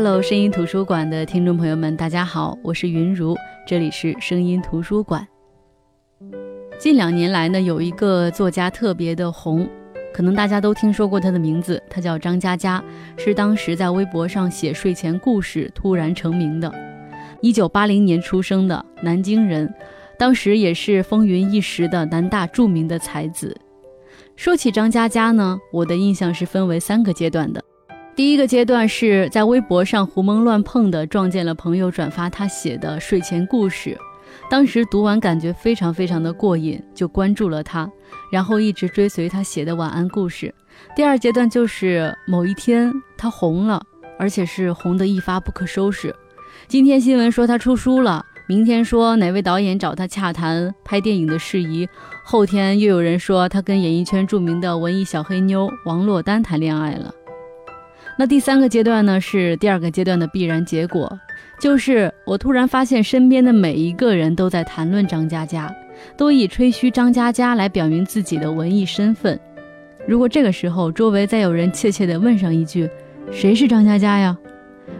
Hello，声音图书馆的听众朋友们，大家好，我是云如，这里是声音图书馆。近两年来呢，有一个作家特别的红，可能大家都听说过他的名字，他叫张嘉佳，是当时在微博上写睡前故事突然成名的。一九八零年出生的南京人，当时也是风云一时的南大著名的才子。说起张嘉佳呢，我的印象是分为三个阶段的。第一个阶段是在微博上胡蒙乱碰的撞见了朋友转发他写的睡前故事，当时读完感觉非常非常的过瘾，就关注了他，然后一直追随他写的晚安故事。第二阶段就是某一天他红了，而且是红得一发不可收拾。今天新闻说他出书了，明天说哪位导演找他洽谈拍电影的事宜，后天又有人说他跟演艺圈著名的文艺小黑妞王珞丹谈恋爱了。那第三个阶段呢，是第二个阶段的必然结果，就是我突然发现身边的每一个人都在谈论张嘉佳，都以吹嘘张嘉佳来表明自己的文艺身份。如果这个时候周围再有人怯怯地问上一句：“谁是张嘉佳呀？”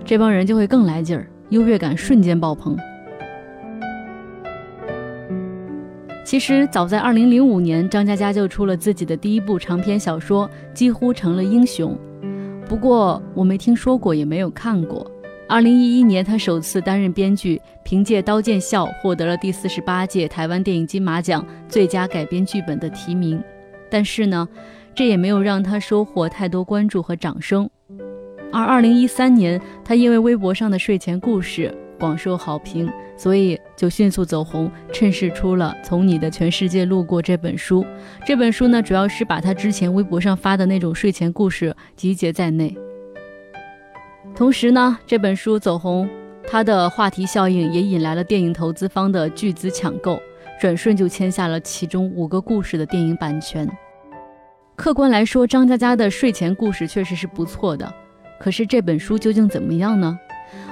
这帮人就会更来劲儿，优越感瞬间爆棚。其实早在2005年，张嘉佳就出了自己的第一部长篇小说，几乎成了英雄。不过我没听说过，也没有看过。二零一一年，他首次担任编剧，凭借《刀剑笑》获得了第四十八届台湾电影金马奖最佳改编剧本的提名。但是呢，这也没有让他收获太多关注和掌声。而二零一三年，他因为微博上的睡前故事。广受好评，所以就迅速走红，趁势出了《从你的全世界路过》这本书。这本书呢，主要是把他之前微博上发的那种睡前故事集结在内。同时呢，这本书走红，它的话题效应也引来了电影投资方的巨资抢购，转瞬就签下了其中五个故事的电影版权。客观来说，张嘉佳的睡前故事确实是不错的，可是这本书究竟怎么样呢？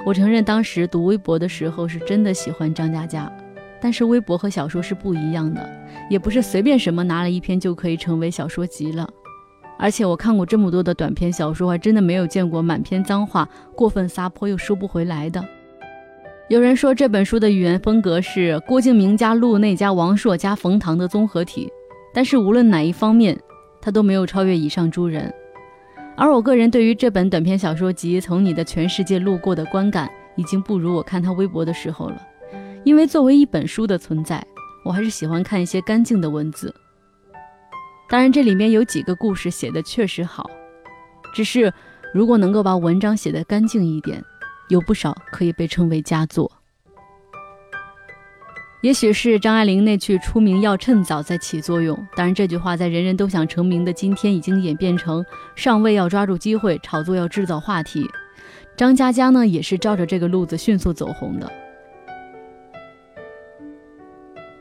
我承认，当时读微博的时候是真的喜欢张嘉佳，但是微博和小说是不一样的，也不是随便什么拿了一篇就可以成为小说集了。而且我看过这么多的短篇小说，还真的没有见过满篇脏话、过分撒泼又收不回来的。有人说这本书的语言风格是郭敬明加陆内加王朔加冯唐的综合体，但是无论哪一方面，他都没有超越以上诸人。而我个人对于这本短篇小说集《从你的全世界路过》的观感，已经不如我看他微博的时候了。因为作为一本书的存在，我还是喜欢看一些干净的文字。当然，这里面有几个故事写的确实好，只是如果能够把文章写得干净一点，有不少可以被称为佳作。也许是张爱玲那句“出名要趁早”在起作用。当然，这句话在人人都想成名的今天，已经演变成上位要抓住机会，炒作要制造话题。张嘉佳呢，也是照着这个路子迅速走红的。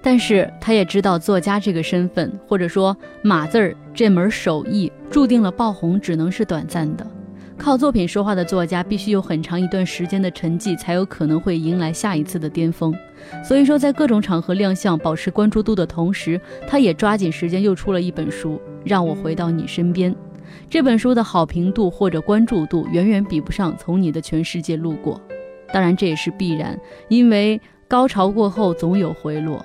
但是，他也知道作家这个身份，或者说“码字儿”这门手艺，注定了爆红只能是短暂的。靠作品说话的作家，必须有很长一段时间的沉寂，才有可能会迎来下一次的巅峰。所以说，在各种场合亮相、保持关注度的同时，他也抓紧时间又出了一本书《让我回到你身边》。这本书的好评度或者关注度远远比不上《从你的全世界路过》，当然这也是必然，因为高潮过后总有回落。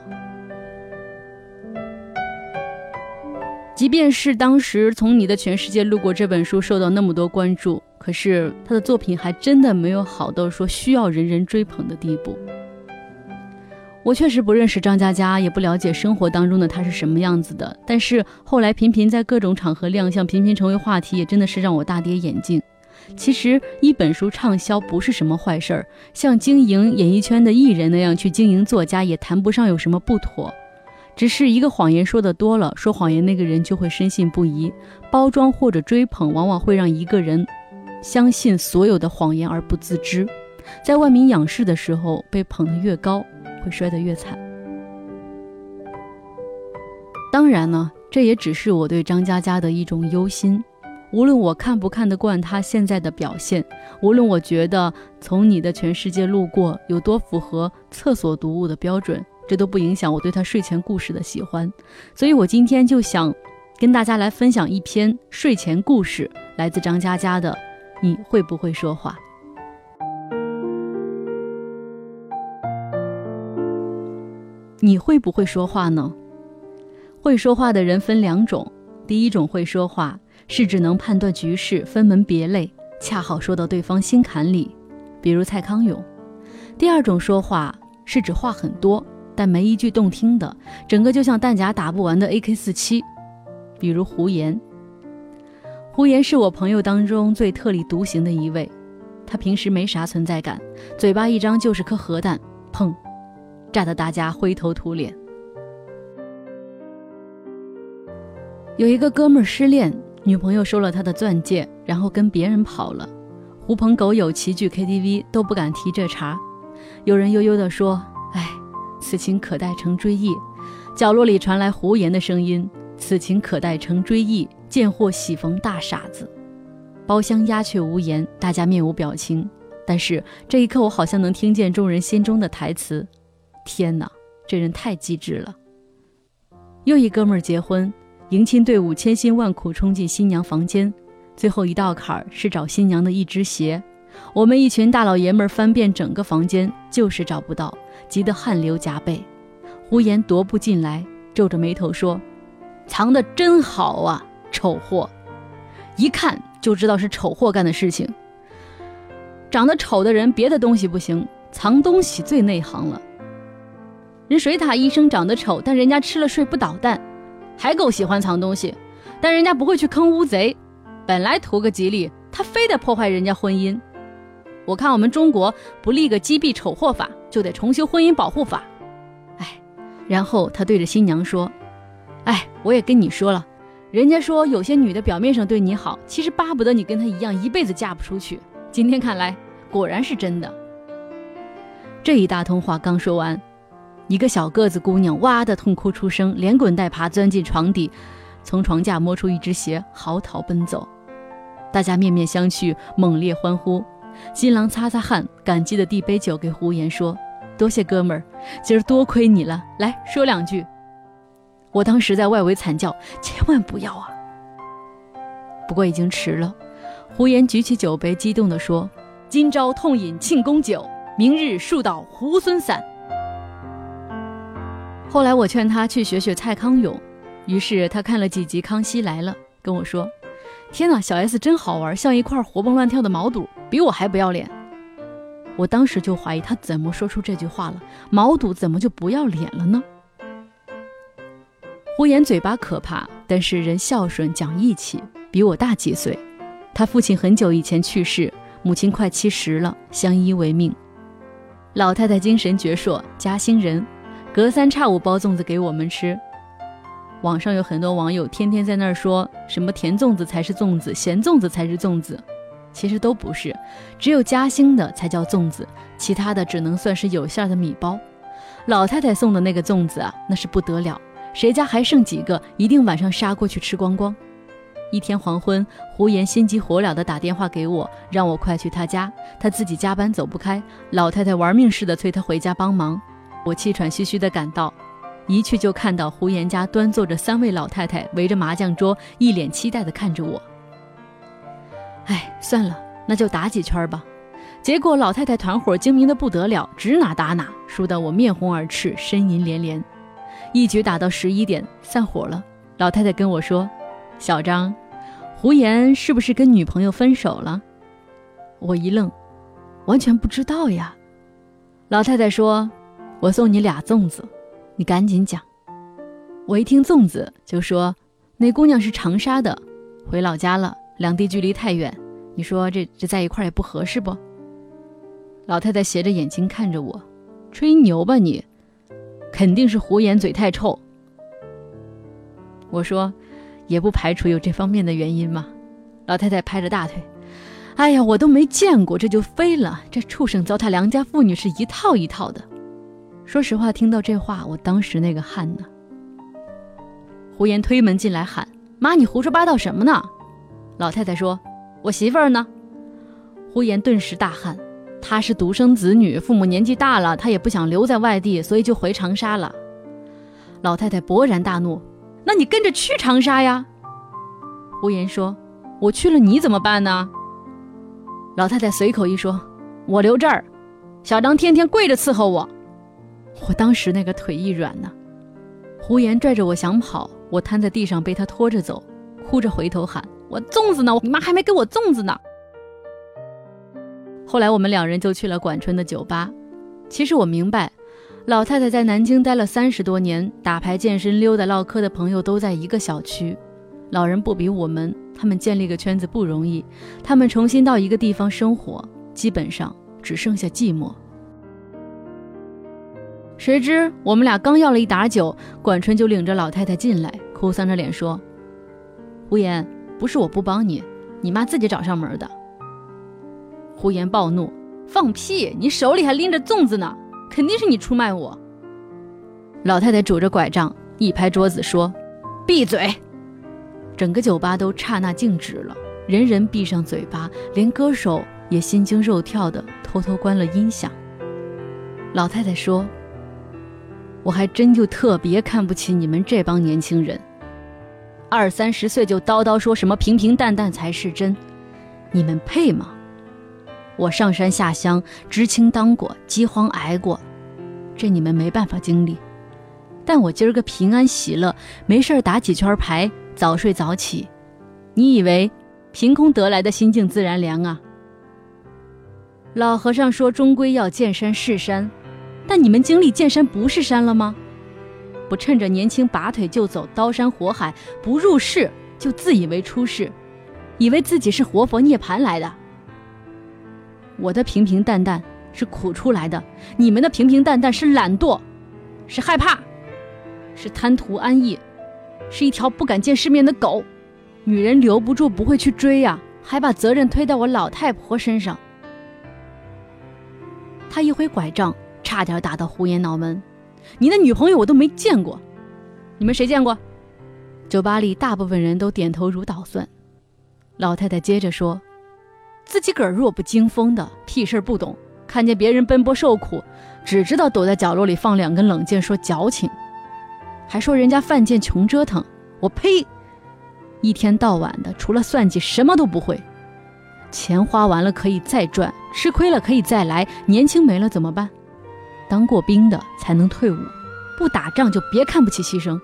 即便是当时《从你的全世界路过》这本书受到那么多关注，可是他的作品还真的没有好到说需要人人追捧的地步。我确实不认识张嘉佳，也不了解生活当中的他是什么样子的，但是后来频频在各种场合亮相，频频成为话题，也真的是让我大跌眼镜。其实一本书畅销不是什么坏事儿，像经营演艺圈的艺人那样去经营作家，也谈不上有什么不妥。只是一个谎言说的多了，说谎言那个人就会深信不疑。包装或者追捧，往往会让一个人相信所有的谎言而不自知。在万民仰视的时候，被捧得越高，会摔得越惨。当然呢，这也只是我对张嘉佳的一种忧心。无论我看不看得惯他现在的表现，无论我觉得从你的全世界路过有多符合厕所读物的标准。这都不影响我对他睡前故事的喜欢，所以我今天就想跟大家来分享一篇睡前故事，来自张嘉佳的《你会不会说话》。你会不会说话呢？会说话的人分两种，第一种会说话，是指能判断局势，分门别类，恰好说到对方心坎里，比如蔡康永；第二种说话是指话很多，但没一句动听的，整个就像弹夹打不完的 AK 四七，比如胡言。胡言是我朋友当中最特立独行的一位。他平时没啥存在感，嘴巴一张就是颗核弹，砰，炸得大家灰头土脸。有一个哥们儿失恋，女朋友收了他的钻戒，然后跟别人跑了。狐朋狗友齐聚 KTV，都不敢提这茬。有人悠悠地说：“哎，此情可待成追忆。”角落里传来胡言的声音：“此情可待成追忆，贱货喜逢大傻子。”包厢鸦雀无言，大家面无表情。但是这一刻，我好像能听见众人心中的台词：“天哪，这人太机智了。”又一哥们儿结婚，迎亲队伍千辛万苦冲进新娘房间，最后一道坎儿是找新娘的一只鞋。我们一群大老爷们儿翻遍整个房间，就是找不到，急得汗流浃背。胡言踱步进来，皱着眉头说：“藏得真好啊，丑货！一看。”就知道是丑货干的事情。长得丑的人，别的东西不行，藏东西最内行了。人水獭医生长得丑，但人家吃了睡不捣蛋，还够喜欢藏东西。但人家不会去坑乌贼，本来图个吉利，他非得破坏人家婚姻。我看我们中国不立个击毙丑货法，就得重修婚姻保护法。哎，然后他对着新娘说：“哎，我也跟你说了。”人家说有些女的表面上对你好，其实巴不得你跟她一样一辈子嫁不出去。今天看来果然是真的。这一大通话刚说完，一个小个子姑娘哇的痛哭出声，连滚带爬钻进床底，从床架摸出一只鞋，嚎啕奔走。大家面面相觑，猛烈欢呼。新郎擦擦汗，感激的递杯酒给胡言，说：“多谢哥们儿，今儿多亏你了。来说两句。”我当时在外围惨叫：“千万不要啊！”不过已经迟了。胡言举起酒杯，激动地说：“今朝痛饮庆功酒，明日树倒猢狲散。”后来我劝他去学学蔡康永，于是他看了几集《康熙来了》，跟我说：“天哪，小 S 真好玩，像一块活蹦乱跳的毛肚，比我还不要脸。”我当时就怀疑他怎么说出这句话了，毛肚怎么就不要脸了呢？胡言嘴巴可怕，但是人孝顺讲义气，比我大几岁。他父亲很久以前去世，母亲快七十了，相依为命。老太太精神矍铄，嘉兴人，隔三差五包粽子给我们吃。网上有很多网友天天在那儿说什么甜粽子才是粽子，咸粽子才是粽子，其实都不是，只有嘉兴的才叫粽子，其他的只能算是有馅的米包。老太太送的那个粽子啊，那是不得了。谁家还剩几个，一定晚上杀过去吃光光。一天黄昏，胡言心急火燎地打电话给我，让我快去他家。他自己加班走不开，老太太玩命似的催他回家帮忙。我气喘吁吁地赶到，一去就看到胡言家端坐着三位老太太围着麻将桌，一脸期待地看着我。哎，算了，那就打几圈吧。结果老太太团伙精明的不得了，指哪打哪，输得我面红耳赤，呻吟连连。一局打到十一点，散伙了。老太太跟我说：“小张，胡言是不是跟女朋友分手了？”我一愣，完全不知道呀。老太太说：“我送你俩粽子，你赶紧讲。”我一听粽子，就说：“那姑娘是长沙的，回老家了，两地距离太远，你说这这在一块儿也不合适不？”老太太斜着眼睛看着我，吹牛吧你！肯定是胡言嘴太臭。我说，也不排除有这方面的原因嘛。老太太拍着大腿，哎呀，我都没见过这就飞了，这畜生糟蹋良家妇女是一套一套的。说实话，听到这话，我当时那个汗呢。胡言推门进来喊：“妈，你胡说八道什么呢？”老太太说：“我媳妇儿呢？”胡言顿时大汗。他是独生子女，父母年纪大了，他也不想留在外地，所以就回长沙了。老太太勃然大怒：“那你跟着去长沙呀？”胡言说：“我去了你怎么办呢？”老太太随口一说：“我留这儿，小张天天跪着伺候我。”我当时那个腿一软呢，胡言拽着我想跑，我瘫在地上被他拖着走，哭着回头喊：“我粽子呢？你妈还没给我粽子呢！”后来我们两人就去了管春的酒吧。其实我明白，老太太在南京待了三十多年，打牌、健身、溜达、唠嗑的朋友都在一个小区。老人不比我们，他们建立个圈子不容易，他们重新到一个地方生活，基本上只剩下寂寞。谁知我们俩刚要了一打酒，管春就领着老太太进来，哭丧着脸说：“胡言，不是我不帮你，你妈自己找上门的。”胡言暴怒：“放屁！你手里还拎着粽子呢，肯定是你出卖我。”老太太拄着拐杖一拍桌子说：“闭嘴！”整个酒吧都刹那静止了，人人闭上嘴巴，连歌手也心惊肉跳的偷偷关了音响。老太太说。我还真就特别看不起你们这帮年轻人，二三十岁就叨叨说什么平平淡淡才是真，你们配吗？我上山下乡，知青当过，饥荒挨过，这你们没办法经历。但我今儿个平安喜乐，没事打几圈牌，早睡早起，你以为凭空得来的心静自然凉啊？老和尚说，终归要见山是山。但你们经历见山不是山了吗？不趁着年轻拔腿就走，刀山火海不入世就自以为出世，以为自己是活佛涅槃来的。我的平平淡淡是苦出来的，你们的平平淡淡是懒惰，是害怕，是贪图安逸，是一条不敢见世面的狗。女人留不住不会去追呀，还把责任推到我老太婆身上。他一挥拐杖。差点打到胡言脑门，你的女朋友我都没见过，你们谁见过？酒吧里大部分人都点头如捣蒜。老太太接着说：“自己个儿弱不禁风的，屁事儿不懂，看见别人奔波受苦，只知道躲在角落里放两根冷箭，说矫情，还说人家犯贱穷折腾。我呸！一天到晚的，除了算计什么都不会。钱花完了可以再赚，吃亏了可以再来，年轻没了怎么办？”当过兵的才能退伍，不打仗就别看不起牺牲。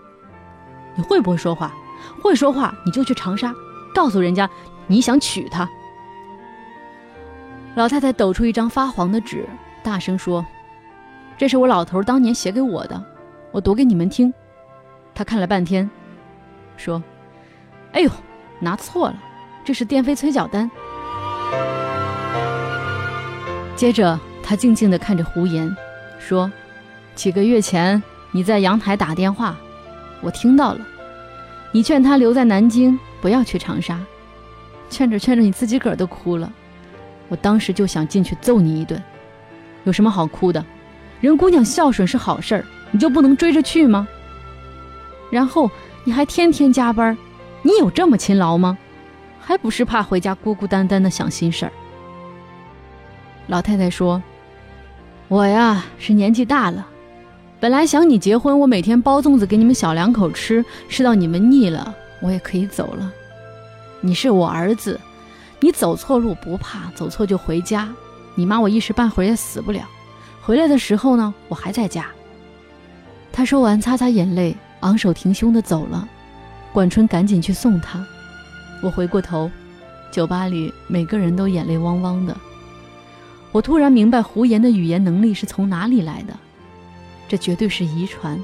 你会不会说话？会说话你就去长沙，告诉人家你想娶她。老太太抖出一张发黄的纸，大声说：“这是我老头当年写给我的，我读给你们听。”他看了半天，说：“哎呦，拿错了，这是电费催缴单。”接着他静静地看着胡言。说，几个月前你在阳台打电话，我听到了。你劝他留在南京，不要去长沙，劝着劝着你自己个儿都哭了。我当时就想进去揍你一顿。有什么好哭的？人姑娘孝顺是好事儿，你就不能追着去吗？然后你还天天加班，你有这么勤劳吗？还不是怕回家孤孤单单的想心事儿。老太太说。我呀是年纪大了，本来想你结婚，我每天包粽子给你们小两口吃，吃到你们腻了，我也可以走了。你是我儿子，你走错路不怕，走错就回家。你妈我一时半会儿也死不了，回来的时候呢，我还在家。他说完，擦擦眼泪，昂首挺胸的走了。管春赶紧去送他。我回过头，酒吧里每个人都眼泪汪汪的。我突然明白胡言的语言能力是从哪里来的，这绝对是遗传。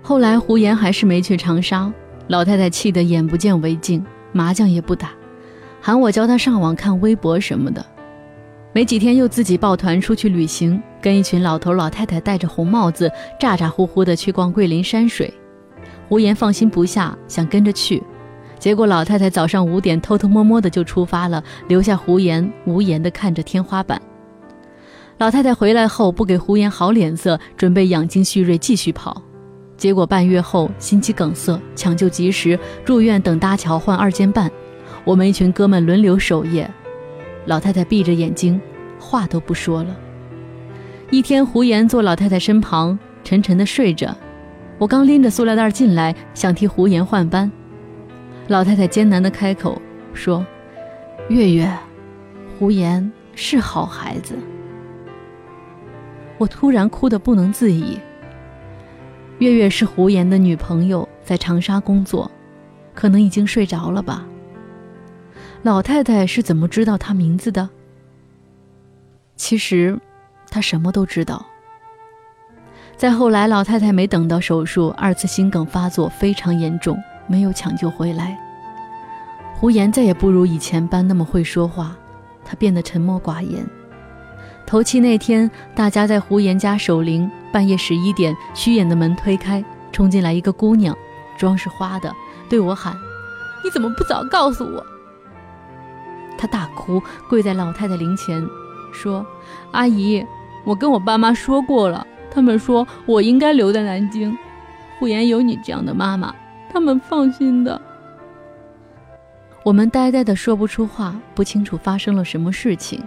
后来胡言还是没去长沙，老太太气得眼不见为净，麻将也不打，喊我教她上网看微博什么的。没几天又自己抱团出去旅行，跟一群老头老太太戴着红帽子，咋咋呼呼的去逛桂林山水。胡言放心不下，想跟着去，结果老太太早上五点偷偷摸摸的就出发了，留下胡言无言的看着天花板。老太太回来后不给胡言好脸色，准备养精蓄锐继续跑，结果半月后心肌梗塞，抢救及时，入院等搭桥换二尖瓣。我们一群哥们轮流守夜，老太太闭着眼睛，话都不说了。一天，胡言坐老太太身旁，沉沉的睡着。我刚拎着塑料袋进来，想替胡言换班，老太太艰难地开口说：“月月，胡言是好孩子。”我突然哭得不能自已。月月是胡言的女朋友，在长沙工作，可能已经睡着了吧。老太太是怎么知道他名字的？其实，她什么都知道。再后来，老太太没等到手术，二次心梗发作非常严重，没有抢救回来。胡言再也不如以前般那么会说话，他变得沉默寡言。头七那天，大家在胡言家守灵，半夜十一点，虚掩的门推开，冲进来一个姑娘，妆是花的，对我喊：“你怎么不早告诉我？”她大哭，跪在老太太灵前，说：“阿姨，我跟我爸妈说过了。”他们说我应该留在南京，胡言有你这样的妈妈，他们放心的。我们呆呆的说不出话，不清楚发生了什么事情。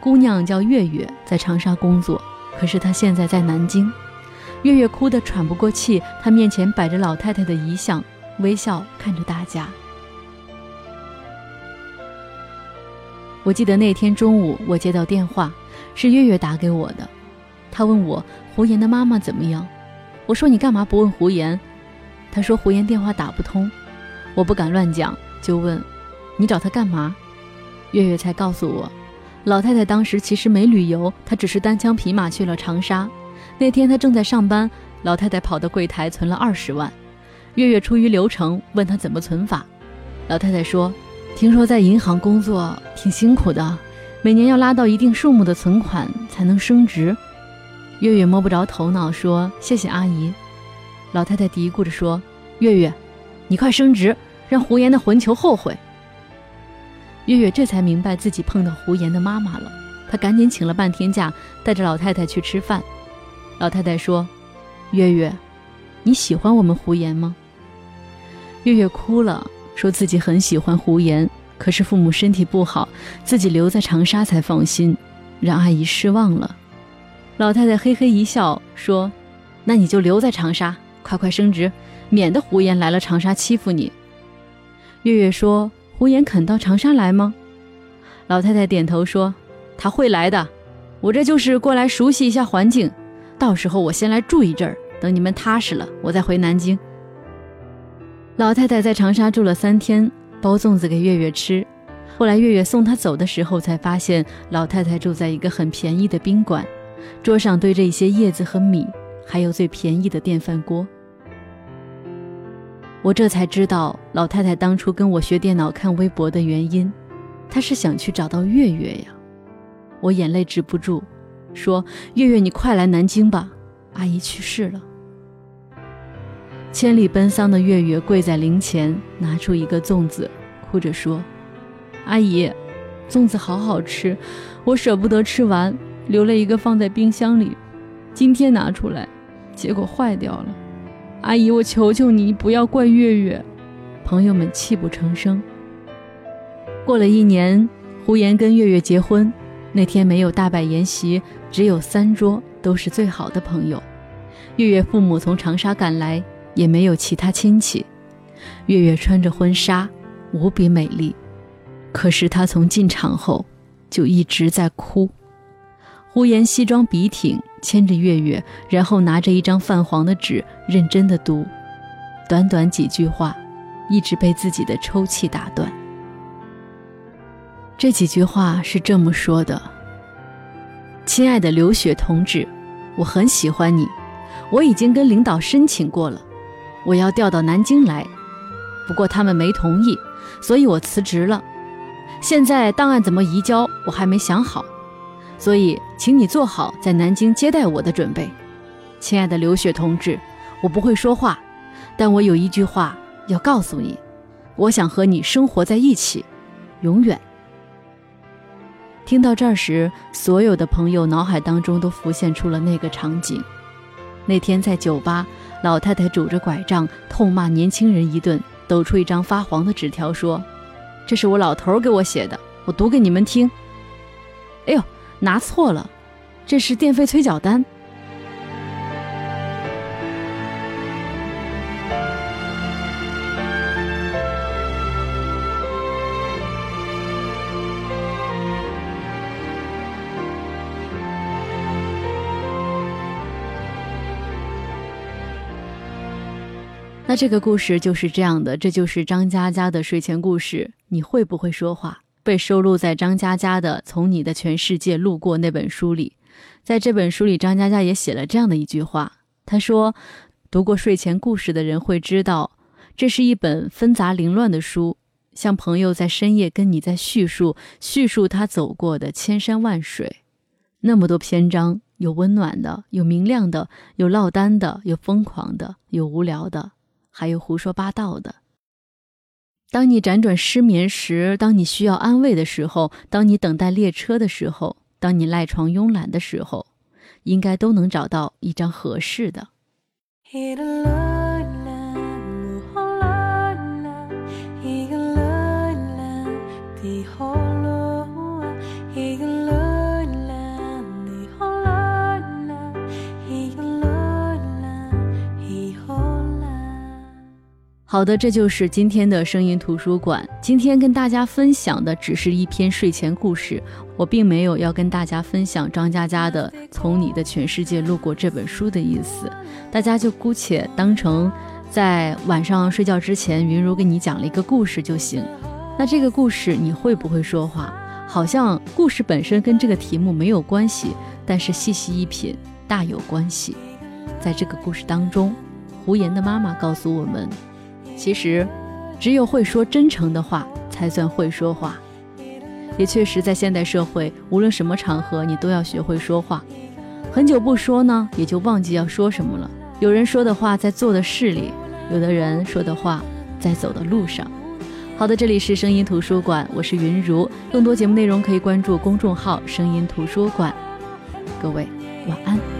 姑娘叫月月，在长沙工作，可是她现在在南京。月月哭得喘不过气，她面前摆着老太太的遗像，微笑看着大家。我记得那天中午，我接到电话，是月月打给我的。他问我胡言的妈妈怎么样？我说你干嘛不问胡言？他说胡言电话打不通。我不敢乱讲，就问你找他干嘛？月月才告诉我，老太太当时其实没旅游，她只是单枪匹马去了长沙。那天她正在上班，老太太跑到柜台存了二十万。月月出于流程问她怎么存法，老太太说，听说在银行工作挺辛苦的，每年要拉到一定数目的存款才能升职。月月摸不着头脑，说：“谢谢阿姨。”老太太嘀咕着说：“月月，你快升职，让胡言的混球后悔。”月月这才明白自己碰到胡言的妈妈了，她赶紧请了半天假，带着老太太去吃饭。老太太说：“月月，你喜欢我们胡言吗？”月月哭了，说自己很喜欢胡言，可是父母身体不好，自己留在长沙才放心，让阿姨失望了。老太太嘿嘿一笑，说：“那你就留在长沙，快快升职，免得胡言来了长沙欺负你。”月月说：“胡言肯到长沙来吗？”老太太点头说：“他会来的，我这就是过来熟悉一下环境，到时候我先来住一阵儿，等你们踏实了，我再回南京。”老太太在长沙住了三天，包粽子给月月吃。后来月月送她走的时候，才发现老太太住在一个很便宜的宾馆。桌上堆着一些叶子和米，还有最便宜的电饭锅。我这才知道老太太当初跟我学电脑、看微博的原因，她是想去找到月月呀。我眼泪止不住，说：“月月，你快来南京吧，阿姨去世了。”千里奔丧的月月跪在灵前，拿出一个粽子，哭着说：“阿姨，粽子好好吃，我舍不得吃完。”留了一个放在冰箱里，今天拿出来，结果坏掉了。阿姨，我求求你，不要怪月月。朋友们泣不成声。过了一年，胡言跟月月结婚，那天没有大摆筵席，只有三桌，都是最好的朋友。月月父母从长沙赶来，也没有其他亲戚。月月穿着婚纱，无比美丽，可是她从进场后，就一直在哭。胡言西装笔挺，牵着月月，然后拿着一张泛黄的纸，认真的读。短短几句话，一直被自己的抽泣打断。这几句话是这么说的：“亲爱的刘雪同志，我很喜欢你，我已经跟领导申请过了，我要调到南京来，不过他们没同意，所以我辞职了。现在档案怎么移交，我还没想好。”所以，请你做好在南京接待我的准备，亲爱的刘雪同志。我不会说话，但我有一句话要告诉你：我想和你生活在一起，永远。听到这儿时，所有的朋友脑海当中都浮现出了那个场景。那天在酒吧，老太太拄着拐杖痛骂年轻人一顿，抖出一张发黄的纸条说：“这是我老头给我写的，我读给你们听。”哎呦！拿错了，这是电费催缴单。那这个故事就是这样的，这就是张佳佳的睡前故事，你会不会说话？被收录在张嘉佳的《从你的全世界路过》那本书里。在这本书里，张嘉佳也写了这样的一句话：他说，读过睡前故事的人会知道，这是一本纷杂凌乱的书，像朋友在深夜跟你在叙述，叙述他走过的千山万水，那么多篇章，有温暖的，有明亮的，有落单的，有疯狂的，有无聊的。还有胡说八道的。当你辗转失眠时，当你需要安慰的时候，当你等待列车的时候，当你赖床慵懒的时候，应该都能找到一张合适的。好的，这就是今天的声音图书馆。今天跟大家分享的只是一篇睡前故事，我并没有要跟大家分享张嘉佳的《从你的全世界路过》这本书的意思，大家就姑且当成在晚上睡觉之前，云如给你讲了一个故事就行。那这个故事你会不会说话？好像故事本身跟这个题目没有关系，但是细细一品，大有关系。在这个故事当中，胡言的妈妈告诉我们。其实，只有会说真诚的话，才算会说话。也确实，在现代社会，无论什么场合，你都要学会说话。很久不说呢，也就忘记要说什么了。有人说的话，在做的事里；有的人说的话，在走的路上。好的，这里是声音图书馆，我是云如。更多节目内容可以关注公众号“声音图书馆”。各位，晚安。